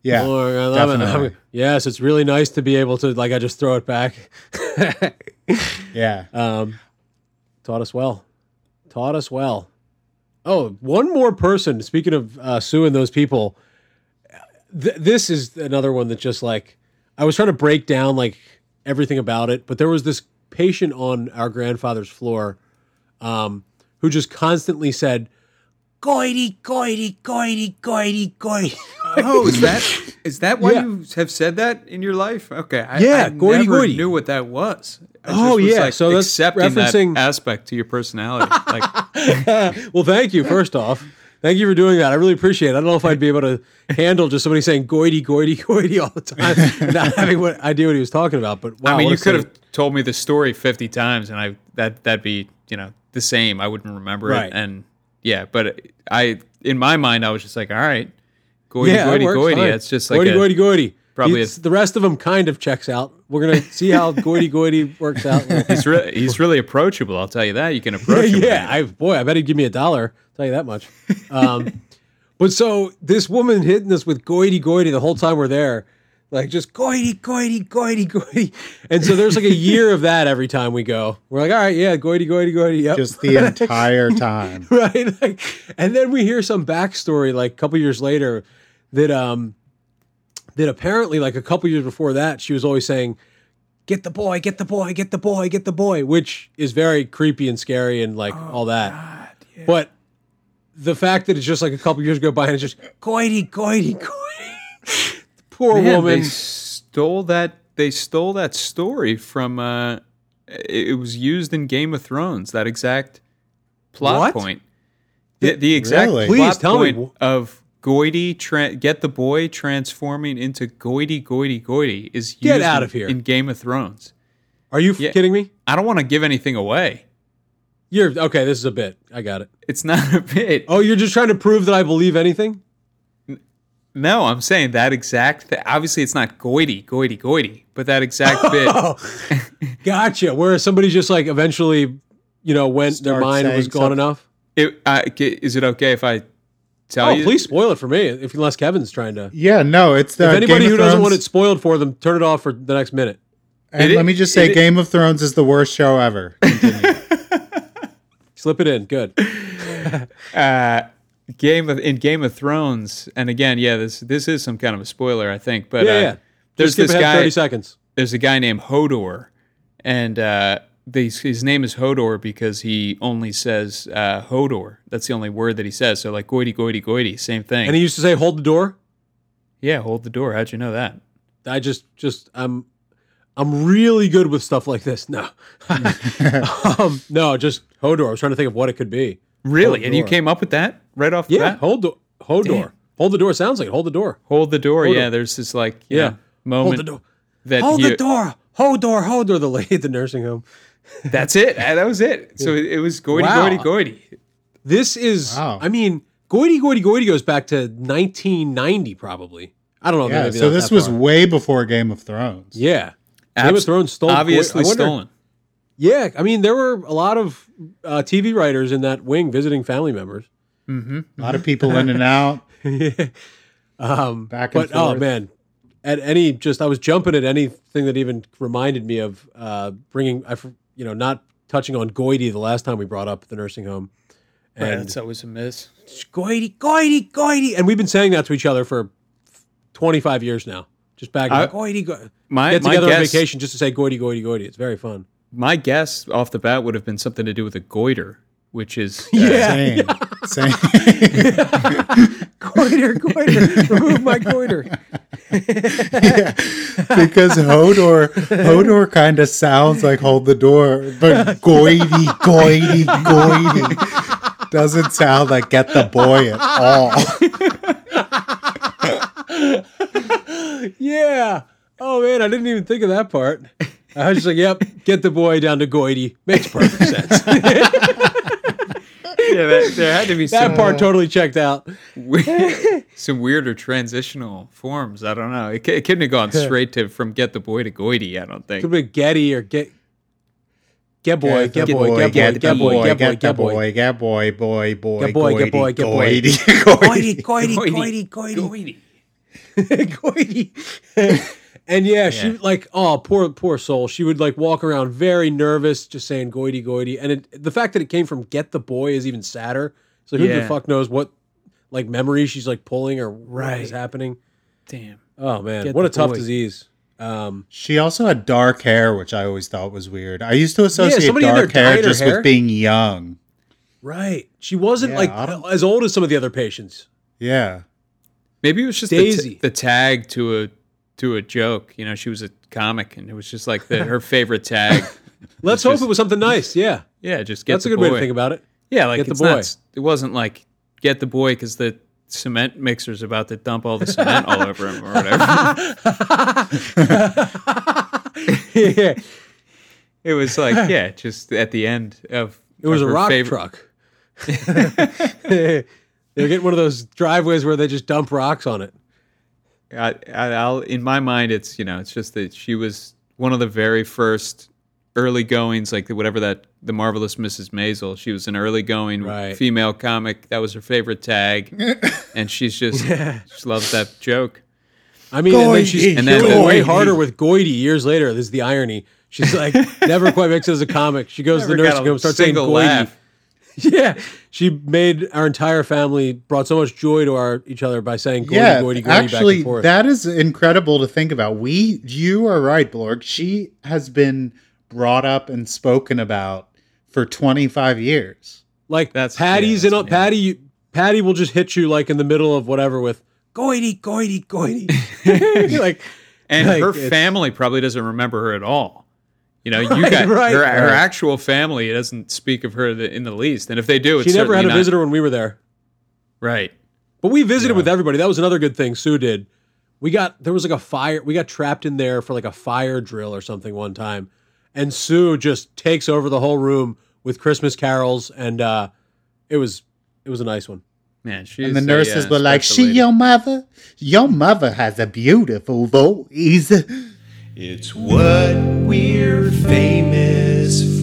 Yeah. Lord, I love it. I'm- yes, it's really nice to be able to like I just throw it back. Yeah. um, taught us well. Taught us well. Oh, one more person. Speaking of uh, Sue and those people, th- this is another one that just like I was trying to break down like everything about it, but there was this patient on our grandfather's floor um, who just constantly said, "Goity, goity, goity, goity, goity." Oh, is that is that why Yeah. you have said that in your life? Okay, I, Yeah, I goity, never goity. knew what that was. I Oh, was, yeah, so that's accepting referencing- that aspect to your personality. Like, well, thank you. First off, thank you for doing that. I really appreciate it. I don't know if I'd be able to handle just somebody saying "goity, goity, goity" all the time, not having what idea what he was talking about. But wow, I mean, you could have told me the story fifty times, and I that that'd be you know the same. I wouldn't remember Right. it, and yeah, but I in my mind I was just like, all right, goity yeah, goity works goity. fine. It's just like goity a, goity goity. probably a- the rest of them kind of checks out. We're gonna see how goity goity works out. he's really he's really approachable. I'll tell you that. You can approach him. yeah, I boy, I bet he'd give me a dollar. Tell you that much. Um, but so this woman hitting us with goity goity the whole time we're there, like just goity goity goity goity, and so there's like a year of that every time we go. We're like, all right, yeah, goity goity goity, yep. Just the entire time. right? Like, and then we hear some backstory like a couple years later that um that apparently like a couple years before that she was always saying, "Get the boy, get the boy, get the boy, get the boy," which is very creepy and scary and like all that. But the fact that it's just like a couple years go by and it's just goity goity goity. Poor Man, woman. They stole that. They stole that story from. Uh, it, it was used in Game of Thrones. That exact plot What? point. The, the exact Really? Please plot tell me. point of Goity tra- get the boy transforming into Goity Goity Goity is used Get out in- of here. in Game of Thrones. Are you f- Yeah. kidding me? I don't want to give anything away. You're okay. This is a bit. I got it. It's not a bit. Oh, you're just trying to prove that I believe anything. No, I'm saying that exact. Th- obviously, it's not Goity Goity Goity, but that exact bit. Oh, gotcha. Where somebody's just like eventually, you know, when their mind was gone something. enough. It, uh, is it okay if I tell Oh, you? please spoil it for me. If unless Kevin's trying to. Yeah, no, it's the if anybody Game who of doesn't want it spoiled for them, turn it off for the next minute. And It- let me just say, it- Game of Thrones is the worst show ever. Slip it in. Good. uh, Game of in Game of Thrones, and again, yeah, this this is some kind of a spoiler, I think. But Yeah, uh, yeah. there's Just skip this ahead guy. thirty seconds. There's a guy named Hodor, and uh, they, his name is Hodor because he only says uh, Hodor. That's the only word that he says. So like goity goity goity, same thing. And he used to say, "Hold the door." yeah, hold the door. How'd you know that? I just, just, I'm, I'm really good with stuff like this. No, um, no, just Hodor. I was trying to think of what it could be. Really? And you came up with that right off the Yeah, bat? hold the Hodor. Damn. Hold the door. Sounds like it. Hold the door. Hold the door. Hodor. Yeah, there's this like Yeah. know, moment Hold the door. that Hold he, the door. Hold door. The lady at the nursing home. That's it. That was it. So it, it was goity Wow. goity goity. This is, Wow. I mean, Goity Goity Goity goes back to 1990, probably. I don't know. yeah, maybe so this was far. way before Game of Thrones. yeah. Game of Abs- Thrones stole obviously I wonder- stolen. Yeah, I mean, there were a lot of uh, TV writers in that wing visiting family members. Mm-hmm. A lot of people in and out. Yeah. Um, Back and but oh man, at any just I was jumping at anything that even reminded me of uh, bringing I f- you know not touching on Goity the last time we brought up the nursing home. And that's always a miss. Goity, Goity, Goity, and we've been saying that to each other for 25 years now. Just back I- Goity, Goity. My Get my together on vacation just to say Goity, Goity, Goity. It's very fun. my guess off the bat would have been something to do with a goiter, which is uh, Same. Same. Goiter, Goiter, remove my Goiter. because Hodor Hodor kind of sounds like hold the door, but goity, goity, goity doesn't sound like get the boy at all. Yeah. Oh man, I didn't even think of that part. I was just like, "Yep, get the boy down to Goity." Makes perfect sense. Yeah, that, there had to be that some part uh, totally checked out. weird, some weirder transitional forms. I don't know. It, it couldn't have gone straight to from get the boy to goity. I don't think. Could be Getty or get get boy, Yeah, get the boy, get boy, get get the boy, get boy, get the get boy. boy, get boy, boy, boy, Get boy, get boy, goity, get boy. goity, Goity, goity. Goity, Goity, Goity, Goity. Goity. And yeah, she like, oh, poor, poor soul. She would like walk around very nervous, just saying goity, goity. And it, the fact that it came from get the boy is even sadder. So who the fuck knows what like memory she's like pulling or what Right. is happening? Damn. Oh man, Get what the a tough boy. disease. Um, She also had dark hair, which I always thought was weird. I used to associate somebody in there dark hair just hair. with being young. right. She wasn't Yeah, like as old as some of the other patients. Yeah. Maybe it was just the, Daisy. t- the tag to a to a joke. You know, she was a comic, and it was just like the, her favorite tag. Let's hope just- it was something nice. Yeah. Yeah, just get That's a good boy. way to think about it. Yeah, like Get the it's not boy. It wasn't like get the boy because the cement mixer's about to dump all the cement all over him or whatever. yeah. it was like yeah, just at the end of It was of a rock favorite- truck. They're getting one of those driveways where they just dump rocks on it. I, I, I'll, in my mind, it's you know, it's just that she was one of the very first early goings, like whatever that the marvelous Mrs. Maisel. She was an early going Right. female comic. That was her favorite tag, and she's just she loves that joke. I mean, and then she's And then the- way harder with Goity years later. This is the irony. She's like never quite makes it as a comic. She goes to the nursing home, starts saying Goity. laugh. Yeah, she made our entire family brought so much joy to our each other by saying Goity, yeah, Goity, Goity back and forth. that is incredible to think about. We, you are right, Blorg. She has been brought up and spoken about for 25 years. like That's- Patty's yeah, in a that's- Patty. Patty will just hit you like in the middle of whatever with Goity, Goity, Goity. like, And like, her family probably doesn't remember her at all. You know, you got right, her, her actual family doesn't speak of her the, in the least. And if they do, it's she never had a not- visitor when we were there. Right. But we visited with everybody. That was another good thing Sue did. We got there was like a fire. We got trapped in there for like a fire drill or something one time, and Sue just takes over the whole room with Christmas carols, and uh, it was it was a nice one. Man, she's And the a, nurses uh, were like, "She lady. your mother? Your mother has a beautiful voice." It's what we're famous for.